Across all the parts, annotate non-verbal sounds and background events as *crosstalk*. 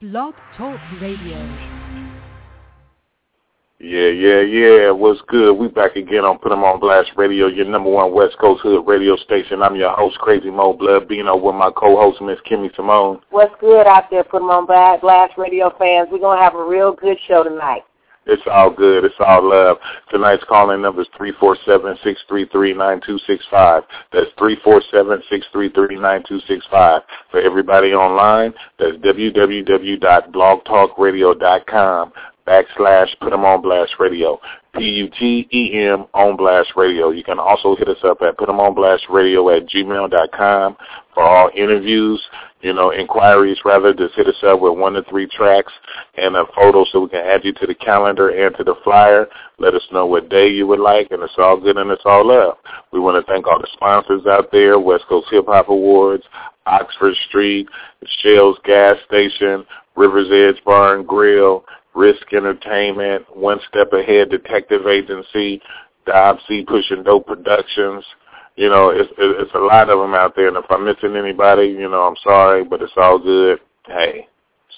Blog Talk Radio. Yeah, yeah, yeah. What's good? We back again on Put 'em on Blast Radio, your number one West Coast Hood radio station. I'm your host, Crazy Mo Blood, being over with my co-host, Miss Kimmy Simone. What's good out there, Put 'em on Blast Radio fans? We're gonna have a real good show tonight. It's all good. It's all love. Tonight's calling number is 347-633-9265. That's 347-633-9265. For everybody online, that's www.blogtalkradio.com backslash put 'em on blast radio. P-U-T-E-M on blast radio. You can also hit us up at put 'em on blast radio at gmail.com for all interviews, you know, inquiries rather. Just hit us up with one to three tracks and a photo so we can add you to the calendar and to the flyer. Let us know what day you would like and it's all good and it's all love. We want to thank all the sponsors out there, West Coast Hip Hop Awards, Oxford Street, Shell's Gas Station, Rivers Edge Bar and Grill, Risk Entertainment, One Step Ahead Detective Agency, Dobsy Pushing Dope Productions. You know, it's it's a lot of them out there, and if I'm missing anybody, you know, I'm sorry, but it's all good. Hey,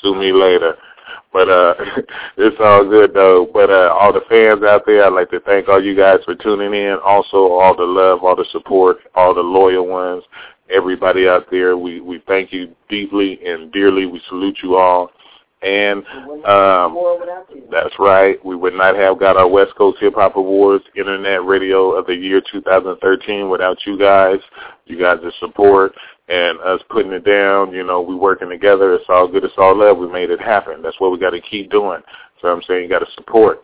sue me later. But uh *laughs* it's all good though. But uh all the fans out there, I'd like to thank all you guys for tuning in. Also all the love, all the support, all the loyal ones, everybody out there. We we thank you deeply and dearly. We salute you all. And um, that's right. We would not have got our West Coast Hip Hop Awards Internet Radio of the Year 2013 without you guys. You guys' support and us putting it down. You know, we working together. It's all good. It's all love. We made it happen. That's what we got to keep doing. So I'm saying you got to support.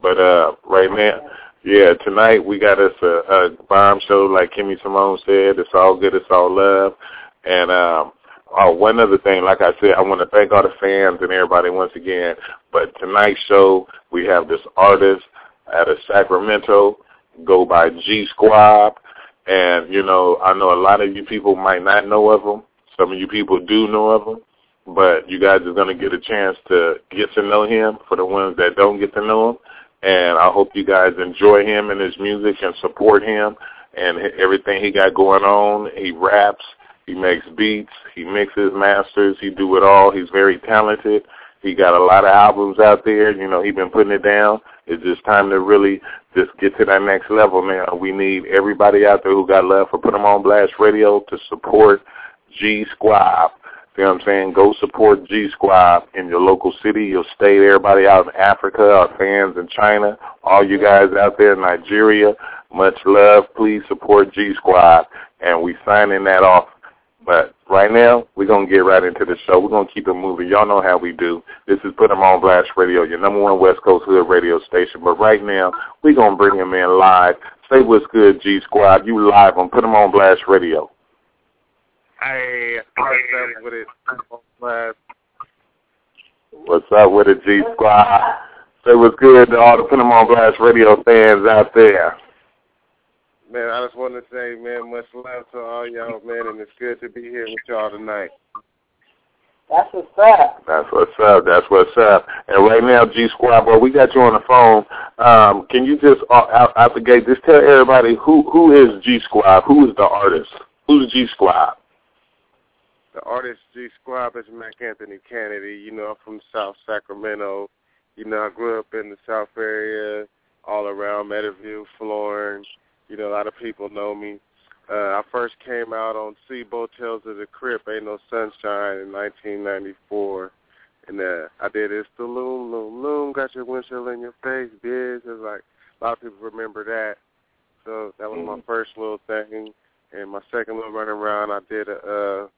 But uh, right now, yeah, tonight we got us a, a bomb show, like Kimmy Simone said. It's all good. It's all love. And um, Oh, one other thing, like I said, I want to thank all the fans and everybody once again. But tonight's show, we have this artist out of Sacramento, go by G Squab, and you know, I know a lot of you people might not know of him. Some of you people do know of him, but you guys are going to get a chance to get to know him for the ones that don't get to know him. And I hope you guys enjoy him and his music and support him and everything he got going on. He raps. He makes beats. He mixes, masters. He do it all. He's very talented. He got a lot of albums out there. You know, he been putting it down. It's just time to really just get to that next level now. We need everybody out there who got love for Put 'em on Blast Radio to support G. You know what I'm saying? Go support G Squab in your local city, your state, everybody out in Africa, our fans in China, all you guys out there in Nigeria. Much love. Please support G Squab. And we signing that off but right now, we're going to get right into the show. We're going to keep it moving. Y'all know how we do. This is Put 'em on Blast Radio, your number one West Coast Hood radio station. But right now, we're going to bring him in live. Say what's good, G Squab. You live on Put 'em on Blast Radio. Hey, what's up with it? Blast. What's up with it, G Squab? Say what's good to all the Put 'em on Blast Radio fans out there. Man, I just want to say, man, much love to all y'all, man, and it's good to be here with y'all tonight. That's what's up. That's what's up. That's what's up. And right now, G Squab, boy, we got you on the phone. Um, can you just uh, out, out the gate just tell everybody who who is G Squab? Who is the artist? Who's G Squab? The artist G Squab is Mac Anthony Kennedy. You know, I'm from South Sacramento. You know, I grew up in the South area, all around Meadowview, Florin. You know, a lot of people know me. Uh, I first came out on C-Bo Tales of the Crypt, Ain't No Sunshine in 1994. And uh, I did It's the Loom, Loom, Loom, got your windshield in your face, bitch. It's like, a lot of people remember that. So that was my first little thing. And my second little run around, I did a,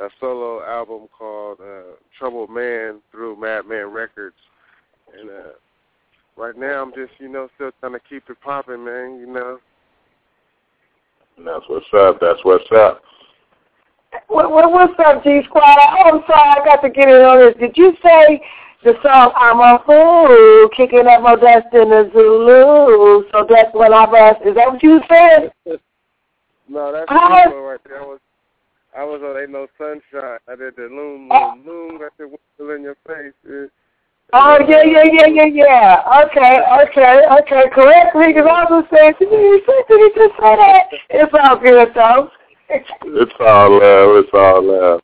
a, a solo album called uh, Troubled Man through Madman Records. And uh, right now I'm just, you know, still trying to keep it popping, man, you know. That's what's up. That's what's up. What, what, what's up, G Squab? Oh, I'm sorry, I got to get in on this. Did you say the song I'm a fool, kicking up my dust in the Zulu? So that's what I bust. Is that what you said? *laughs* no, that's uh, right there. I was, I was on Ain't No Sunshine. I did the loom, loom, loom, got your whistle in your face. It, Oh yeah, yeah, yeah, yeah, yeah. Okay, okay, okay. Correct me, because I was saying, did he, did he just say that? It's all good though. *laughs* it's all love. It's all love.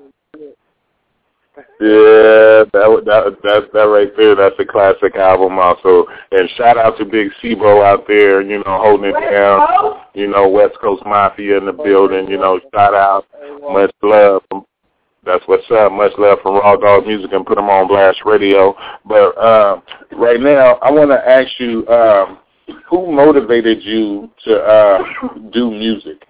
Yeah, that that that that right there. That's a classic album, also. And shout out to Big C-Bo out there, you know, holding it down. You know, West Coast Mafia in the oh, building. You know, shout out, much love. That's what's up. Much love from Raw Dog Music and put them on Blast Radio. But uh, right now, I want to ask you, um, who motivated you to uh, do music?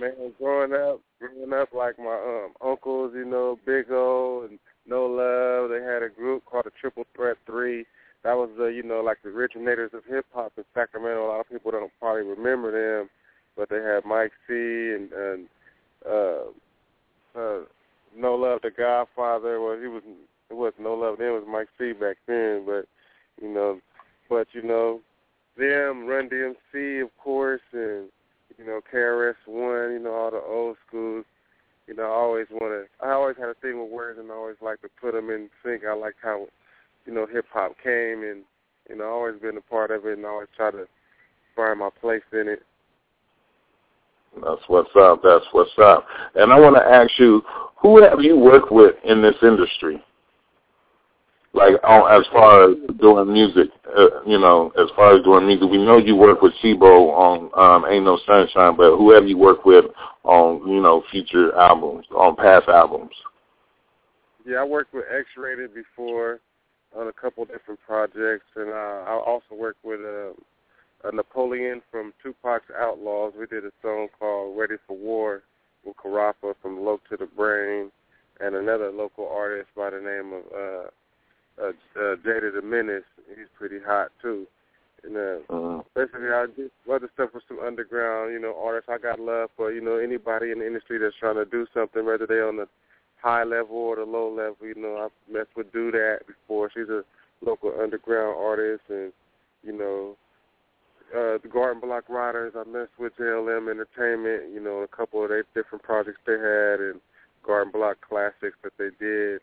Man, growing up, growing up like my um uncles, you know, Big O and No Love, they had a group called the Triple Threat Three. That was the, you know, like the originators of hip hop in Sacramento. A lot of people don't probably remember them, but they had Mike C and and uh uh No Love the Godfather. Well he was it wasn't No Love then, was Mike C back then, but you know but you know, them, Run DMC of course and you know, KRS One, you know, all the old schools. You know, I always want to. I always had a thing with words, and I always like to put them in sync. I like how, you know, hip hop came, and you know, always been a part of it, and I always try to find my place in it. That's what's up. That's what's up. And I want to ask you, who have you worked with in this industry? like on, as far as doing music, uh, you know, as far as doing music, we know you work with C-Bo on um, Ain't No Sunshine, but who have you worked with on, you know, future albums, on past albums? Yeah, I worked with X-Rated before on a couple different projects, and uh, I also worked with uh, a Napoleon from Tupac's Outlaws. We did a song called Ready for War with Karafa from Low to the Brain, and another local artist by the name of uh, uh, uh, Jada the Menace. He's pretty hot too. And uh, uh-huh. basically, I do other stuff with some underground, you know, artists. I got love for you know anybody in the industry that's trying to do something, whether they're on the high level or the low level. You know, I've messed with Do That before. She's a local underground artist, and you know, uh, the Garden Block Riders. I messed with JLM Entertainment. You know, a couple of their different projects they had, and Garden Block classics that they did.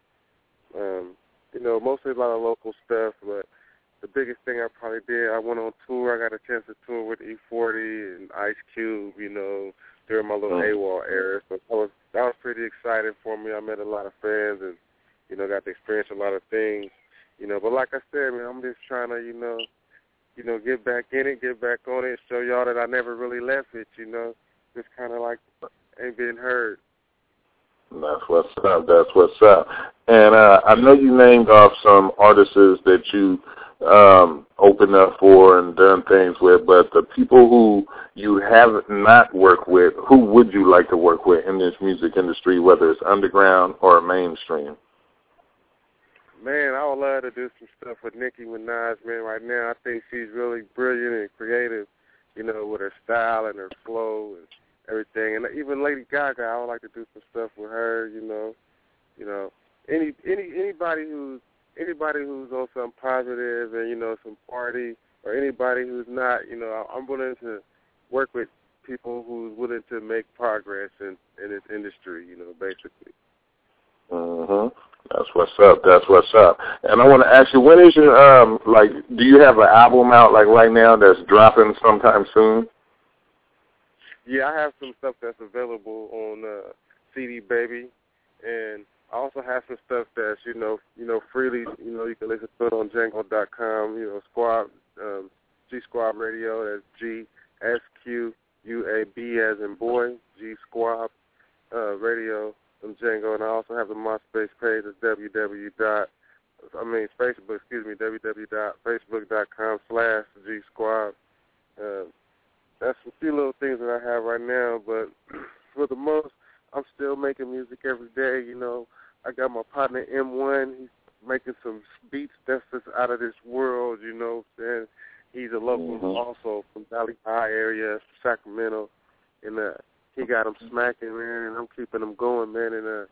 Um, you know, mostly a lot of local stuff, but the biggest thing I probably did, I went on tour. I got a chance to tour with E40 and Ice Cube, you know, during my little mm. AWOL era. So that was that was pretty exciting for me. I met a lot of fans and, you know, got to experience a lot of things. You know, but like I said, man, I'm just trying to, you know, you know, get back in it, get back on it, show y'all that I never really left it, you know. Just kinda like ain't been heard. That's what's up. That's what's up. And uh, I know you named off some artists that you um, opened up for and done things with, but the people who you have not worked with, who would you like to work with in this music industry, whether it's underground or mainstream? Man, I would love to do some stuff with Nicki Minaj, man. Right now, I think she's really brilliant and creative, you know, with her style and her flow and everything. And even Lady Gaga, I would like to do some stuff with her. You know, you know, any any anybody who's anybody who's on some positive and you know some party or anybody who's not. You know, I'm willing to work with people who's willing to make progress in in this industry. You know, basically. Mhm. That's what's up. That's what's up. And I want to ask you, when is your um like? Do you have an album out like right now that's dropping sometime soon? Yeah, I have some stuff that's available on uh, CD Baby, and I also have some stuff that's you know you know freely you know you can listen to it on Jango.com. You know Squab um, G Squab Radio. That's G S Q U A B as in boy G Squab uh, Radio from Jango, and I also have the MySpace page. It's www. dot I mean Facebook. Excuse me. www.facebook.com slash G Squab. Uh, that's a few little things that I have right now, but *clears throat* for the most, I'm still making music every day. You know, I got my partner M1. He's making some beats that's just out of this world. You know, and he's a local mm-hmm. also from Valley High area, Sacramento, and uh, he got them smacking, man. And I'm keeping them going, man. And uh,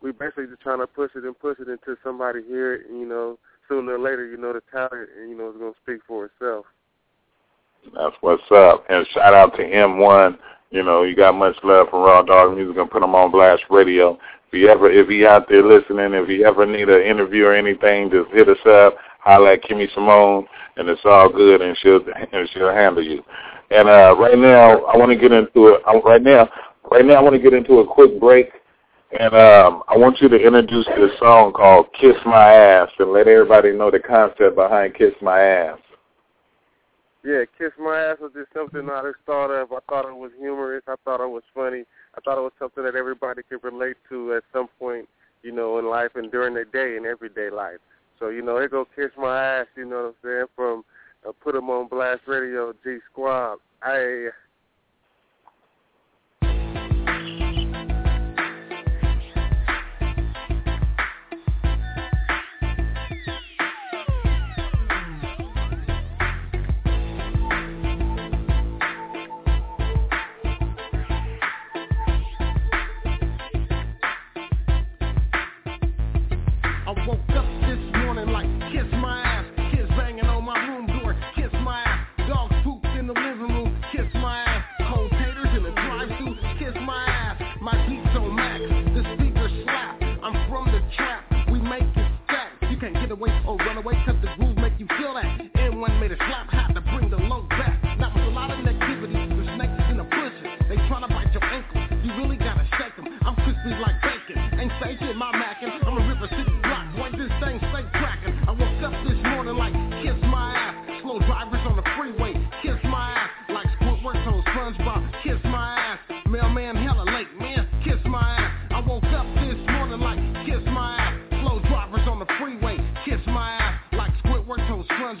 we basically just trying to push it and push it until somebody hear it. You know, sooner or later, you know, the talent, you know, is gonna speak for itself. That's what's up. And shout out to M1. You know, you got much love for Raw Dog Music and put him on Blast Radio. If you ever, if he out there listening, if you ever need an interview or anything, just hit us up. Holla at Kimmy Simone, and it's all good, and she'll and she'll handle you. And uh, right now, I want to get into it. Right now, right now, I want to get into a quick break, And um, I want you to introduce this song called Kiss My Ass and let everybody know the concept behind Kiss My Ass. Yeah, Kiss My Ass was just something I just thought of. I thought it was humorous. I thought it was funny. I thought it was something that everybody could relate to at some point, you know, in life and during their day and everyday life. So, you know, it go Kiss My Ass, you know what I'm saying, from uh, Put 'em on Blast Radio, G Squab.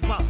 sounds about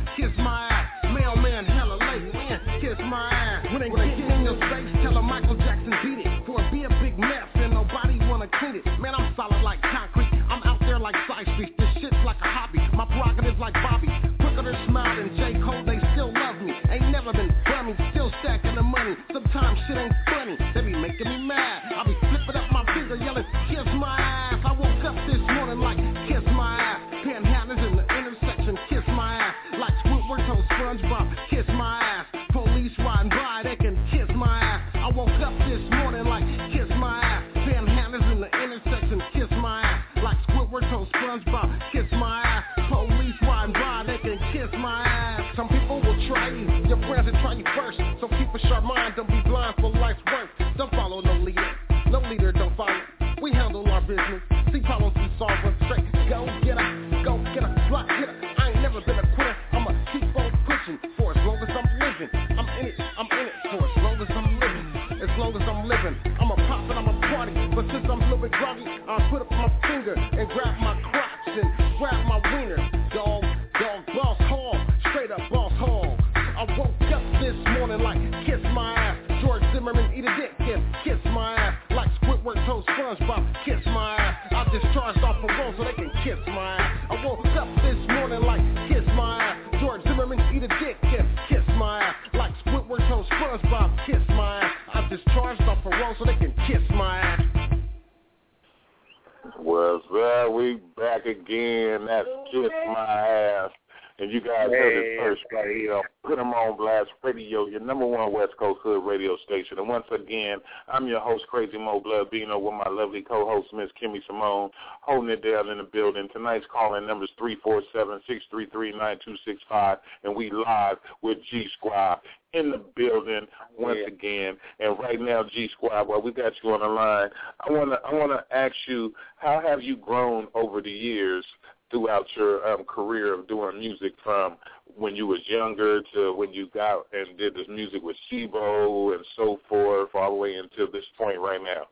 I Yes, well, we back again. That's just my ass. I'm your host, Crazy Mo Blood Bino, with my lovely co-host, Miss Kimmy Simone, holding it down in the building. Tonight's calling number is 347-633-9265, and we live with G Squab in the building once yeah. again. And right now, G Squab, while we got you on the line, I wanna I wanna ask you, how have you grown over the years throughout your um, career of doing music from when you was younger to when you got and did this music with C-Bo and so forth, all the way until this point right now?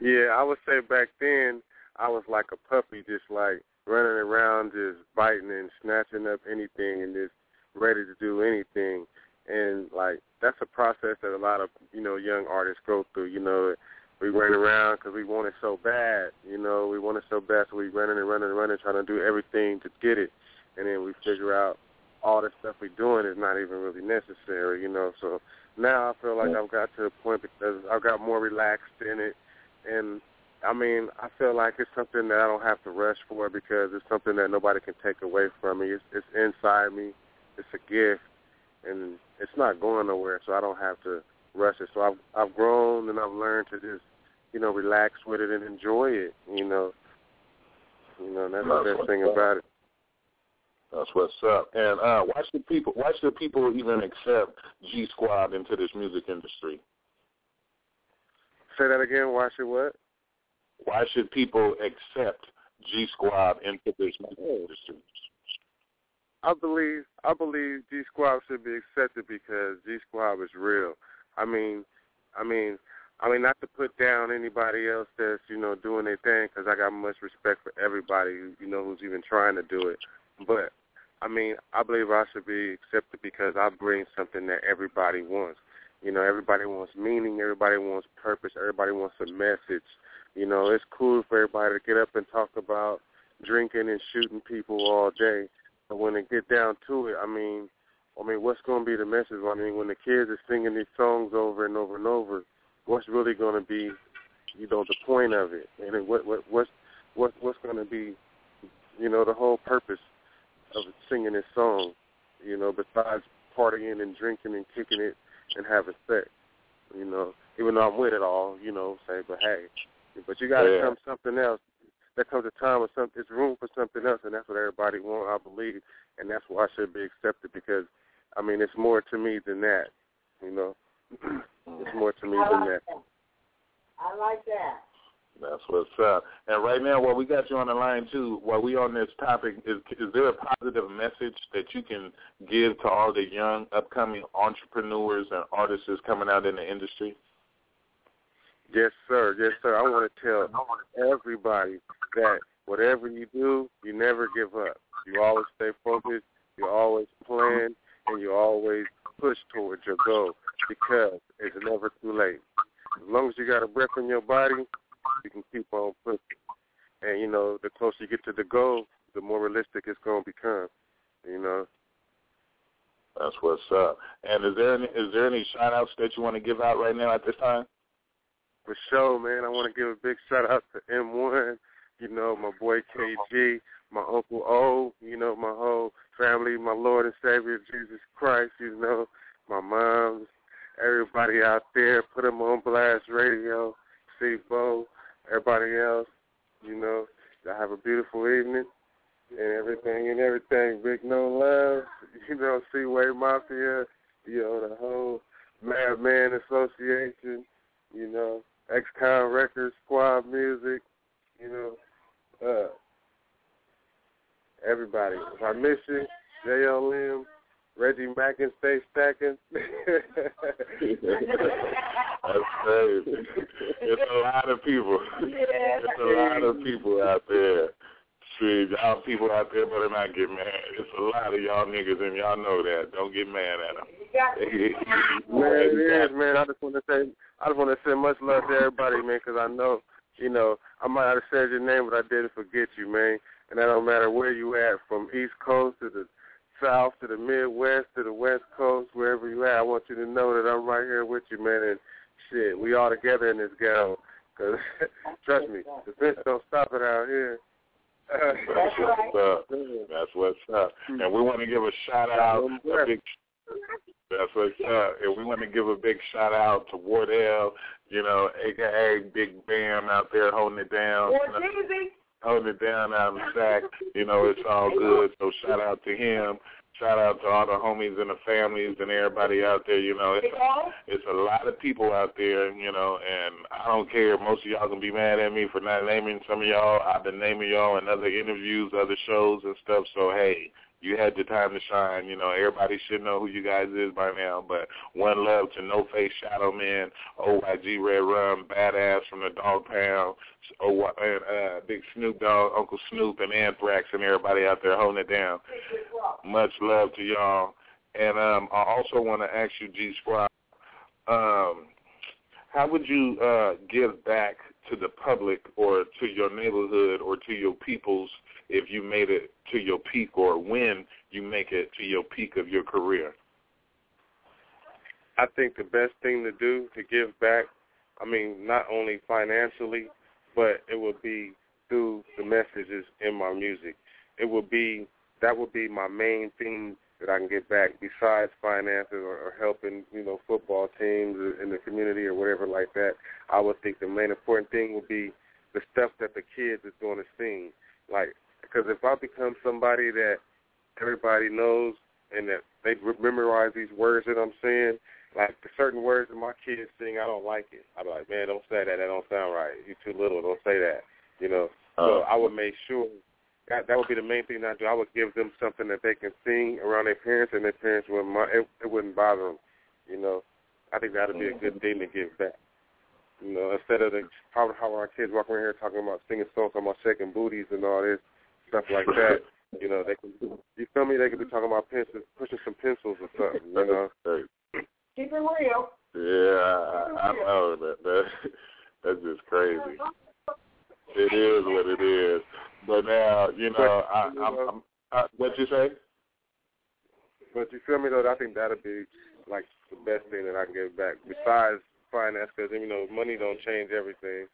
Yeah, I would say back then I was like a puppy, just like running around, just biting and snatching up anything and just ready to do anything. And like that's a process that a lot of you know young artists go through. You know, we ran around because we want it so bad. You know, we want it so bad, so we running and running and running, trying to do everything to get it and then we figure out all the stuff we're doing is not even really necessary, you know. So now I feel like I've got to a point because I've got more relaxed in it, and I mean I feel like it's something that I don't have to rush for because it's something that nobody can take away from me. It's, it's inside me. It's a gift, and it's not going nowhere. So I don't have to rush it. So I've I've grown and I've learned to just you know relax with it and enjoy it. You know, you know that's the best thing about it. That's what's up. And uh, why should people why should people even accept G Squab into this music industry? Say that again. Why should what? Why should people accept G Squab into this industry? I believe I believe G Squab should be accepted because G Squab is real. I mean, I mean, I mean, not to put down anybody else that's you know doing their thing because I got much respect for everybody you know who's even trying to do it. But I mean, I believe I should be accepted because I bring something that everybody wants. You know, everybody wants meaning, everybody wants purpose, everybody wants a message. You know, it's cool for everybody to get up and talk about drinking and shooting people all day. But when they get down to it, I mean, I mean, what's going to be the message? I mean, when the kids are singing these songs over and over and over, what's really going to be, you know, the point of it? And what what what's what what's going to be, you know, the whole purpose of singing this song? You know, besides partying and drinking and kicking it and having sex. You know, even though I'm with it all, you know, say, but hey, but you got to yeah. come something else. There comes a time when some, it's room for something else, and that's what everybody wants, I believe, and that's why I should be accepted because, mean, it's more to me than that. You know, *clears throat* it's more to me I than that. that. I like that. That's what's up. And right now, while we got you on the line too, while we on this topic, is is there a positive message that you can give to all the young upcoming entrepreneurs and artists coming out in the industry? Yes, sir. Yes, sir. I want to tell everybody that whatever you do, you never give up. You always stay focused. You always plan, and you always push towards your goal because it's never too late. As long as you got a breath in your body, you can keep on pushing. And you know, the closer you get to the goal, the more realistic it's going to become. You know. That's what's up. And is there any is there any shout outs that you want to give out right now at this time? For sure, man. I want to give a big shout out to M1, you know, my boy KG, my Uncle O, you know, my whole family, my Lord and Savior Jesus Christ, you know, my moms, everybody out there. Put them on Blast Radio, see Bo, everybody else, you know. Y'all have a beautiful evening and everything and everything. Big no love, *laughs* you know, Seaway Mafia, you know, the whole Madman Association, you know, XCOM Records, Squad Music, you know, uh, everybody. If I miss you, JLM, Reggie Mackin, stay stacking. *laughs* That's crazy. It's a lot of people. It's a lot of people out there. See, y'all people out there better not get mad. It's a lot of y'all niggas, and y'all know that. Don't get mad at them. *laughs* man, it is, man. I just want to say, I just want to send much love to everybody, man, because I know, you know, I might not have said your name, but I didn't forget you, man. And that don't matter where you at, from East Coast to the South to the Midwest to the West Coast, wherever you at. I want you to know that I'm right here with you, man. And shit, we all together in this ghetto. Cause *laughs* trust me, the bitch don't stop it out here. That's what's up. That's what's up. And we want to give a shout out, a big. That's what's up. And we want to give a big shout out to Wardell, you know, aka Big Bam out there holding it down. Holding it down out in the sack. You know, it's all good. So shout out to him. Shout out to all the homies and the families and everybody out there. You know, it's it's a lot of people out there. You know, and I don't care. Most of y'all gonna be mad at me for not naming some of y'all. I've been naming y'all in other interviews, other shows and stuff. So hey, you had your time to shine. You know, everybody should know who you guys is by now. But one love to No Face Shadow Man, OYG Red Rum, Badass from the Dog Pound, oh, and uh, Big Snoop Dogg, Uncle Snoop, and Anthrax, and everybody out there holding it down. Much love to y'all. And um, I also want to ask you, G Squab, um, how would you uh, give back to the public or to your neighborhood or to your peoples if you made it to your peak or when you make it to your peak of your career? I think the best thing to do to give back, I mean, not only financially, but it would be through the messages in my music. It would be that would be my main thing that I can get back besides finances or, or helping, you know, football teams in the community or whatever like that. I would think the main important thing would be the stuff that the kids is going to sing. Like, because if I become somebody that everybody knows and that they memorize these words that I'm saying. Like certain words that my kids sing, I don't like it. I be like, man, don't say that. That don't sound right. You too little. Don't say that. You know. So Uh, I would make sure that that would be the main thing I do. I would give them something that they can sing around their parents, and their parents wouldn't mind. It, it wouldn't bother them. You know. I think that would be a good thing to give back. You know, instead of the how how our kids walking around here talking about singing songs about shaking booties and all this stuff like that. You know, they can. You feel me? They could be talking about pencils, pushing some pencils or something. You know. *laughs* Keep it real. Yeah, I, I know that. that *laughs* that's just crazy. It is what it is. But now, you know, I, I'm, I'm I, what you say? But you feel me though? I think that'd be like the best thing that I can give back besides finance, because you know money don't change everything.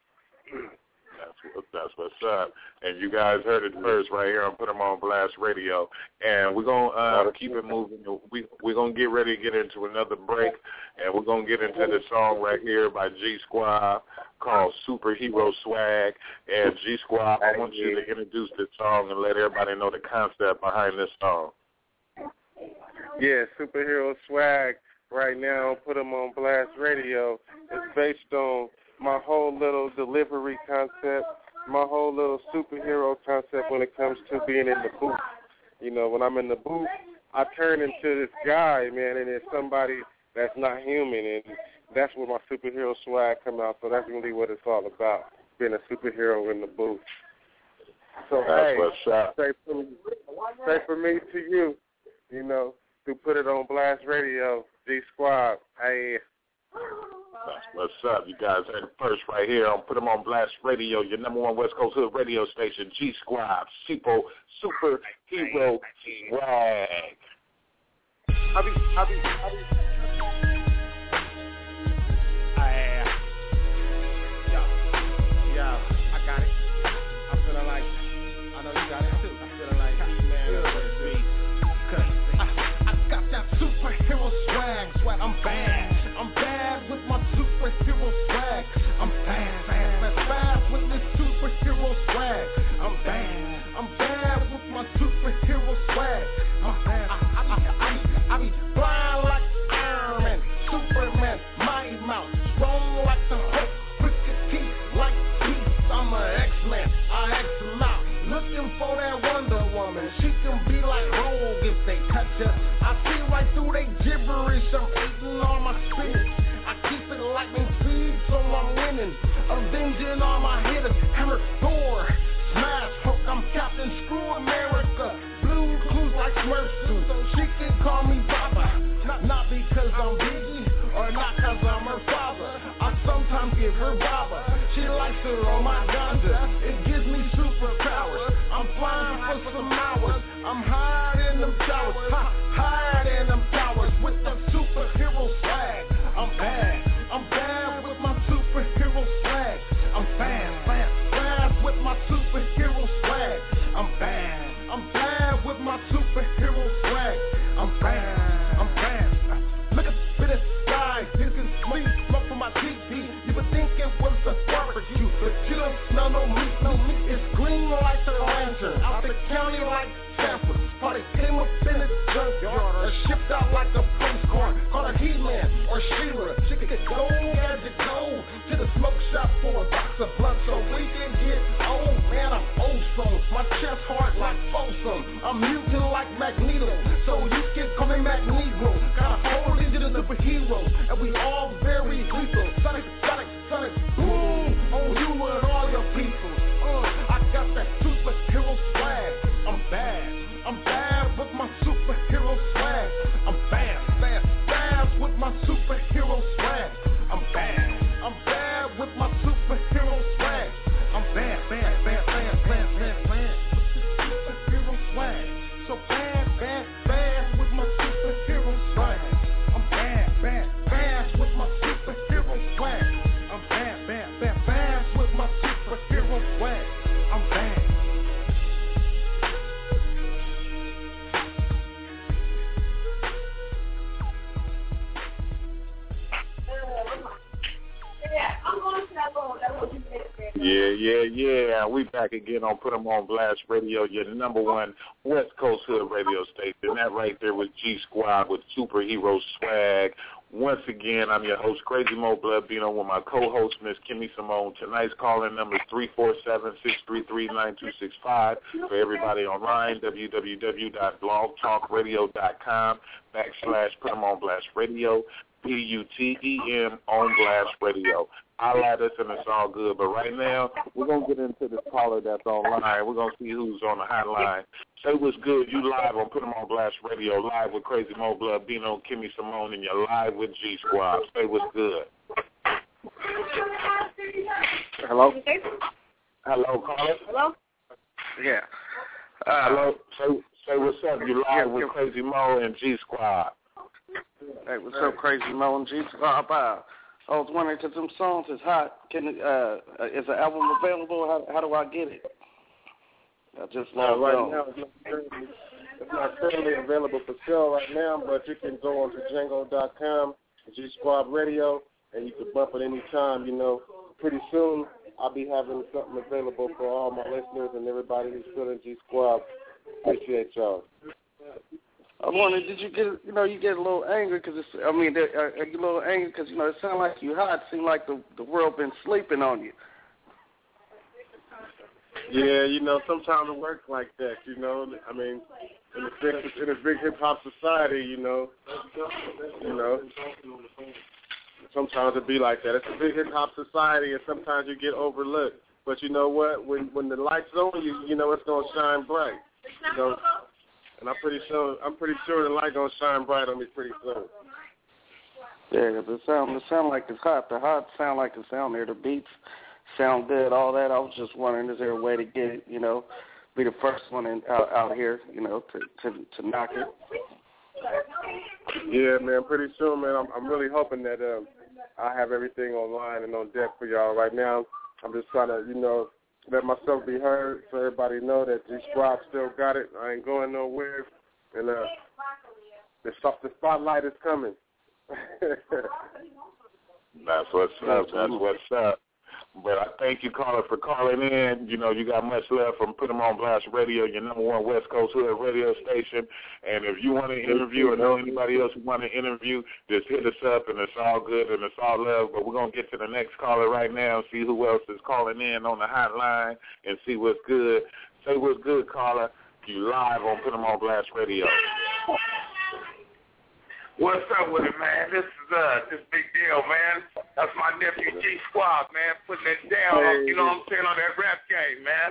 That's what's up. And you guys heard it first right here on Put 'em on Blast Radio. And we're gonna uh, keep it moving. We we're gonna get ready to get into another break, and we're gonna get into the song right here by G Squab called Superhero Swag. And G Squab, I want you to introduce this song and let everybody know the concept behind this song. Yeah, superhero swag right now. put them on Blast Radio. It's based on my whole little delivery concept, my whole little superhero concept when it comes to being in the booth. You know, when I'm in the booth, I turn into this guy, man, and it's somebody that's not human, and that's where my superhero swag come out. So that's really what it's all about, being a superhero in the booth. So That's hey, what's say for me, say for me to you, you know, to put it on Blast Radio, G Squab. Hey, That's what's up. You guys heard it first right here on Put 'em on Blast Radio, your number one West Coast Hood radio station, G Squab, Super Superhero Swag. I be, I be, I be. Gibberish, I'm eating all my spinach. I keep it lightning speed, so I'm winning. Avenging all my hitters, hammer Thor, smash Hulk, I'm Captain Screw America. Blue clues like Smurfs do, she can call me Baba. Not, not because I'm Biggie, or not cause I'm her father. I sometimes give her Baba. She likes it on my ganja. It gives me superpowers. I'm flying for some hours. I'm higher in them towers. Ha, higher in them the county like Sanford. Party came up in a junkyard or shipped out like a postcard. Call her He-Man or She-Ra. She could go back again on Put 'em on Blast Radio, your number one West Coast Hood radio station. That right there was G Squab with superhero swag. Once again, I'm your host, Crazy Mo Blood Bino, with my co-host, Miss Kimmy Simone. Tonight's calling number is 347-633-9265. For everybody online, www.blogtalkradio.com backslash Put 'em on Blast Radio, P-U-T-E-M on Blast Radio highlight us and it's all good. But right now, we're going to get into this caller that's online. We're going to see who's on the hotline. Say what's good. You live on Put 'em on Blast Radio, live with Crazy Mo Blood, Bino, Kimmy Simone, and you're live with G Squab. Say what's good. Hello? Hello, caller. Hello? Yeah. Uh, Hello. Say, say what's up. You live Yeah, with. Crazy Mo and G Squab. Hey, what's up, Crazy Mo and G Squab? I was wondering, because them songs is hot. Can uh, is the album available? How, how do I get it? I just Uh, right on. now, it's not, currently, it's not currently available for sale right now, but you can go on to Jango.com, G Squab Radio, and you can bump it anytime. You know, pretty soon I'll be having something available for all my listeners and everybody who's still in G Squab. Appreciate y'all. I was wondering, did you get, you know, you get a little angry because it's, I mean, are, are uh, uh, you a little angry because, you know, it sounds like you hot. It seems like the, the world been sleeping on you. Yeah, you know, sometimes it works like that. You know, I mean, in a big in a big hip hop society, you know, you know, sometimes it be like that. It's a big hip hop society, and sometimes you get overlooked. But you know what? When when the lights on you, you know it's gonna shine bright. You know, and I'm pretty sure I'm pretty sure the light gonna shine bright on me pretty soon. Yeah, it sound it sound like it's hot. The hot sound like it's down there. The beats sound good. All that. I was just wondering, is there a way to get it? You know, be the first one in, out out here. You know, to to to knock it. Yeah, man. Pretty soon, man. I'm I'm really hoping that um I have everything online and on deck for y'all. Right now, I'm just trying to, you know, let myself be heard so everybody know that G Squab still got it. I ain't going nowhere, and uh, the spot- the spotlight is coming. *laughs* That's what's up. That's what's up. But I thank you, caller, for calling in. You know, you got much love from Put 'em on Blast Radio, your number one West Coast Hood radio station. And if you want to interview or know anybody else who want to interview, just hit us up, and it's all good and it's all love. But we're gonna get to the next caller right now and see who else is calling in on the hotline and see what's good. Say what's good, caller. You live on Put 'em on Blast Radio. What's up with it, man? This is uh this big deal, man. That's my nephew G Squab, man, putting it down. Hey. You know what I'm saying on that rap game, man.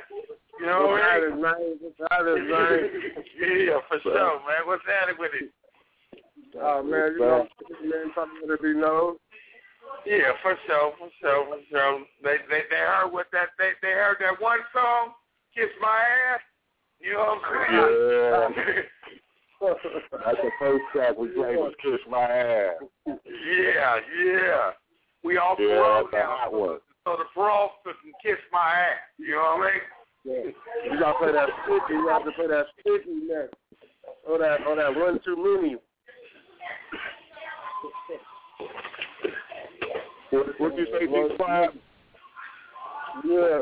You know what I happening, man? What's happening, man? yeah, for sure, man. What's happening with it? Oh man, you know, man, something to be known. Yeah, for sure, for sure, for sure. They they they heard what that they they heard that one song, Kiss My Ass. You know what I'm saying? Yeah. *laughs* That's the first track we played was Kiss My Ass. yeah, yeah. We all Yeah, that's hot now, one. so the parole can kiss my ass. You know what I mean? Yeah. You gotta play that sticky. You have to play that sticky next. Or that, or that run too many. What, what you say, Big Five? Yeah.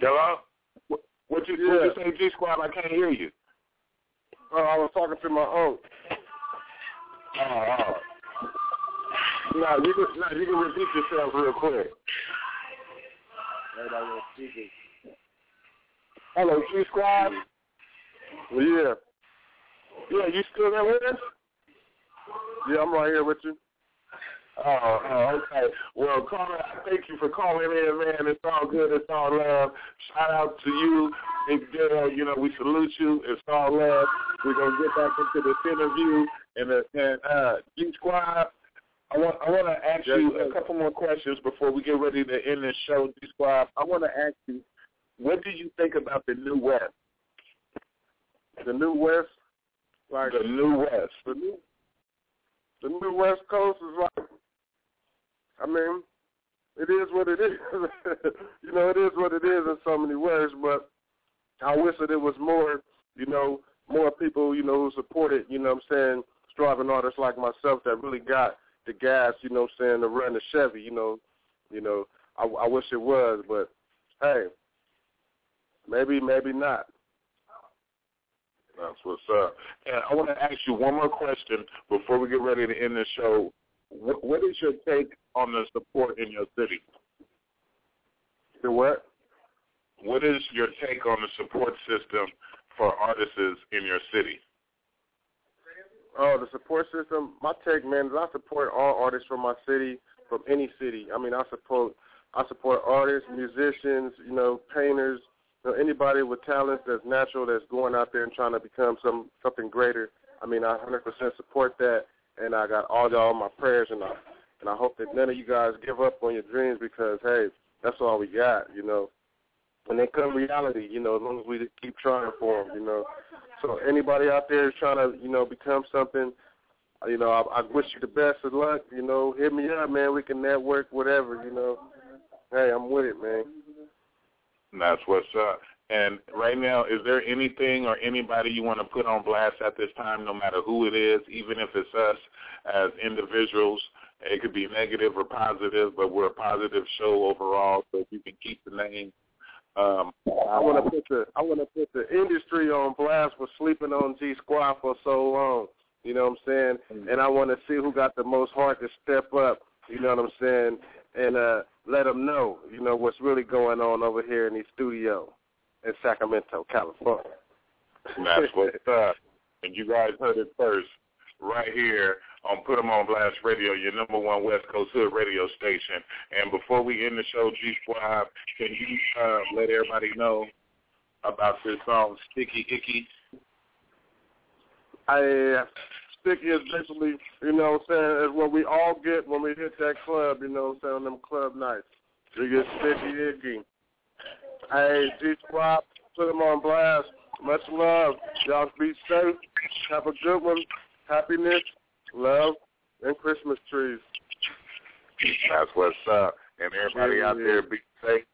Hello? What, what you what you say, G Squab? I can't hear you. Oh, I was talking to my own. Oh, oh. No, you can, no, you can repeat yourself real quick. Everybody was speaking. Hello, G Squab. Yeah. Yeah, you still there with us? Yeah, I'm right here with you. Oh, oh, okay. Well, caller, thank you for calling in, man. It's all good. It's all love. Shout out to you, Big Dale. You know, we salute you. It's all love. We're gonna get back into this interview and uh, and uh, G Squab. I want I want to ask Yes, you a couple more questions before we get ready to end this show, G Squab. I want to ask you, what do you think about the New West? The New West, like The New West. the new, the new West Coast is like. I mean, it is what it *laughs* is. you know, it is what it is in so many ways. But I wish that it was more. You know, more people. You know, who supported. You know, what I'm saying striving artists like myself that really got the gas. You know, what I'm saying to run the Chevy. You know, you know, I, I wish it was, but hey, maybe, maybe not. That's what's up. And I want to ask you one more question before we get ready to end the show. What, what is your take on the support in your city? The what? What is your take on the support system for artists in your city? Oh, the support system. My take, man, I support all artists from my city, from any city. I mean, I support I support artists, musicians, you know, painters, you know, anybody with talent that's natural that's going out there and trying to become some something greater. I mean, I 100% support that, and I got all y'all my prayers, and I and I hope that none of you guys give up on your dreams because hey, that's all we got, you know. And then come reality, you know, as long as we keep trying for them, you know. So anybody out there is trying to, you know, become something, you know, I, I wish you the best of luck. You know, hit me up, man. We can network, whatever. You know, hey, I'm with it, man. That's what's up. And right now, is there anything or anybody you want to put on blast at this time, no matter who it is, even if it's us as individuals? It could be negative or positive, but we're a positive show overall. So if you can keep the name um, I want to put the I want to put the industry on blast for sleeping on G Squab for so long. You know what I'm saying? Mm-hmm. And I want to see who got the most heart to step up. You know what I'm saying? And uh, let them know. You know what's really going on over here in the studio in Sacramento, California. That's what's *laughs* up. And you guys heard it first right here on Put 'em on Blast Radio, your number one West Coast Hood radio station. And before we end the show, G Squab, can you uh, let everybody know about this song, Sticky Icky? I, sticky is basically, you know what I'm saying, is what we all get when we hit that club, you know what I'm saying, on them club nights. We get sticky icky. Hey, G Squab, put them on blast. Much love. Y'all be safe. Have a good one. Happiness love, and Christmas trees. That's what's up. And everybody out there be safe.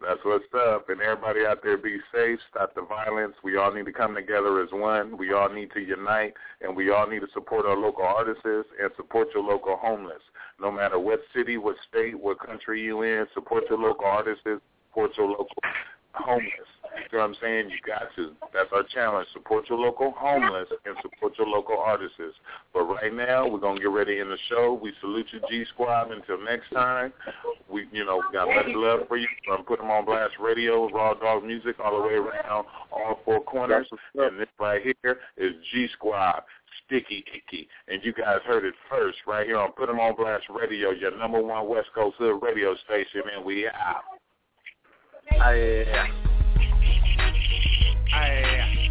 That's what's up. And everybody out there be safe. Stop the violence. We all need to come together as one. We all need to unite. And we all need to support our local artists and support your local homeless. No matter what city, what state, what country you in, support your local artists, support your local homeless. You know what I'm saying? You got to. That's our challenge. Support your local homeless and support your local artists. But right now, we're gonna get ready in the show. We salute you, G Squab. Until next time, we you know got much love for you. I'm putting them on blast radio, raw dog music all the way around all four corners. And this right here is G Squab. Sticky Icky. And you guys heard it first right here on Put 'em on Blast Radio, your number one West Coast Hood radio station, and we out. I, I,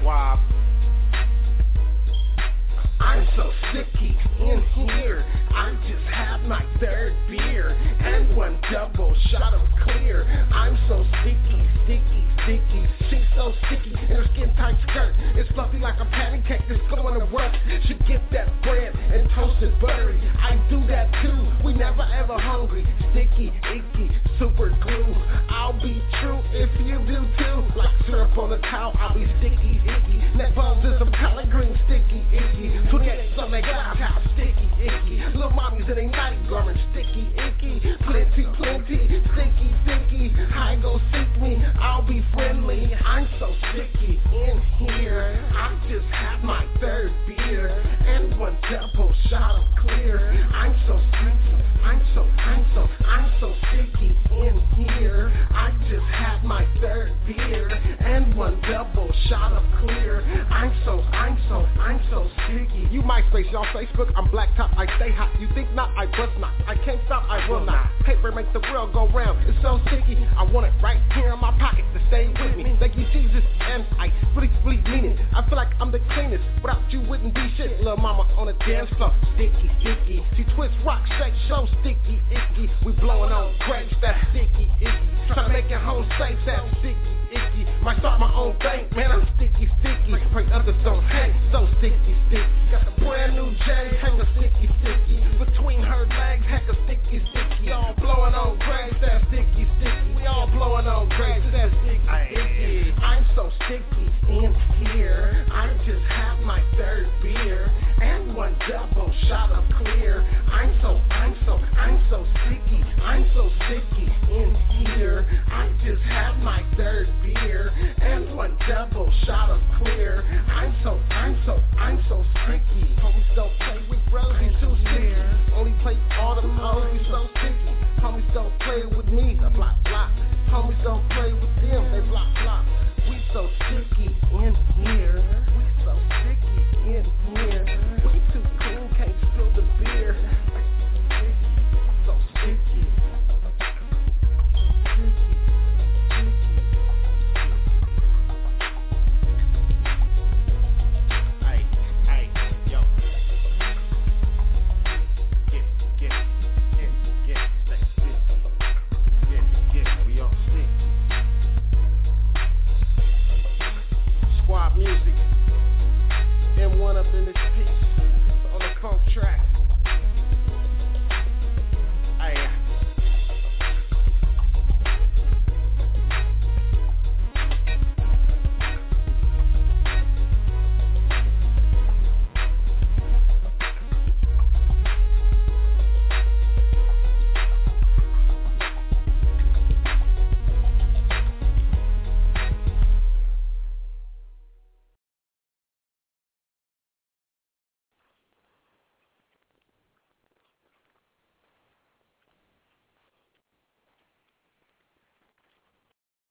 Swab. I'm so sticky in here. I just had my third beer and one double shot of clear. I'm so sticky, sticky, sticky. She's so sticky in her skin tight skirt. It's fluffy like a pancake that's going to work. She get that bread and toasted buttery. I do that too. We never ever hungry. Sticky, icky, super glue. I'll be true if you do too. Like syrup on a towel, I'll be sticky, icky. Little mommies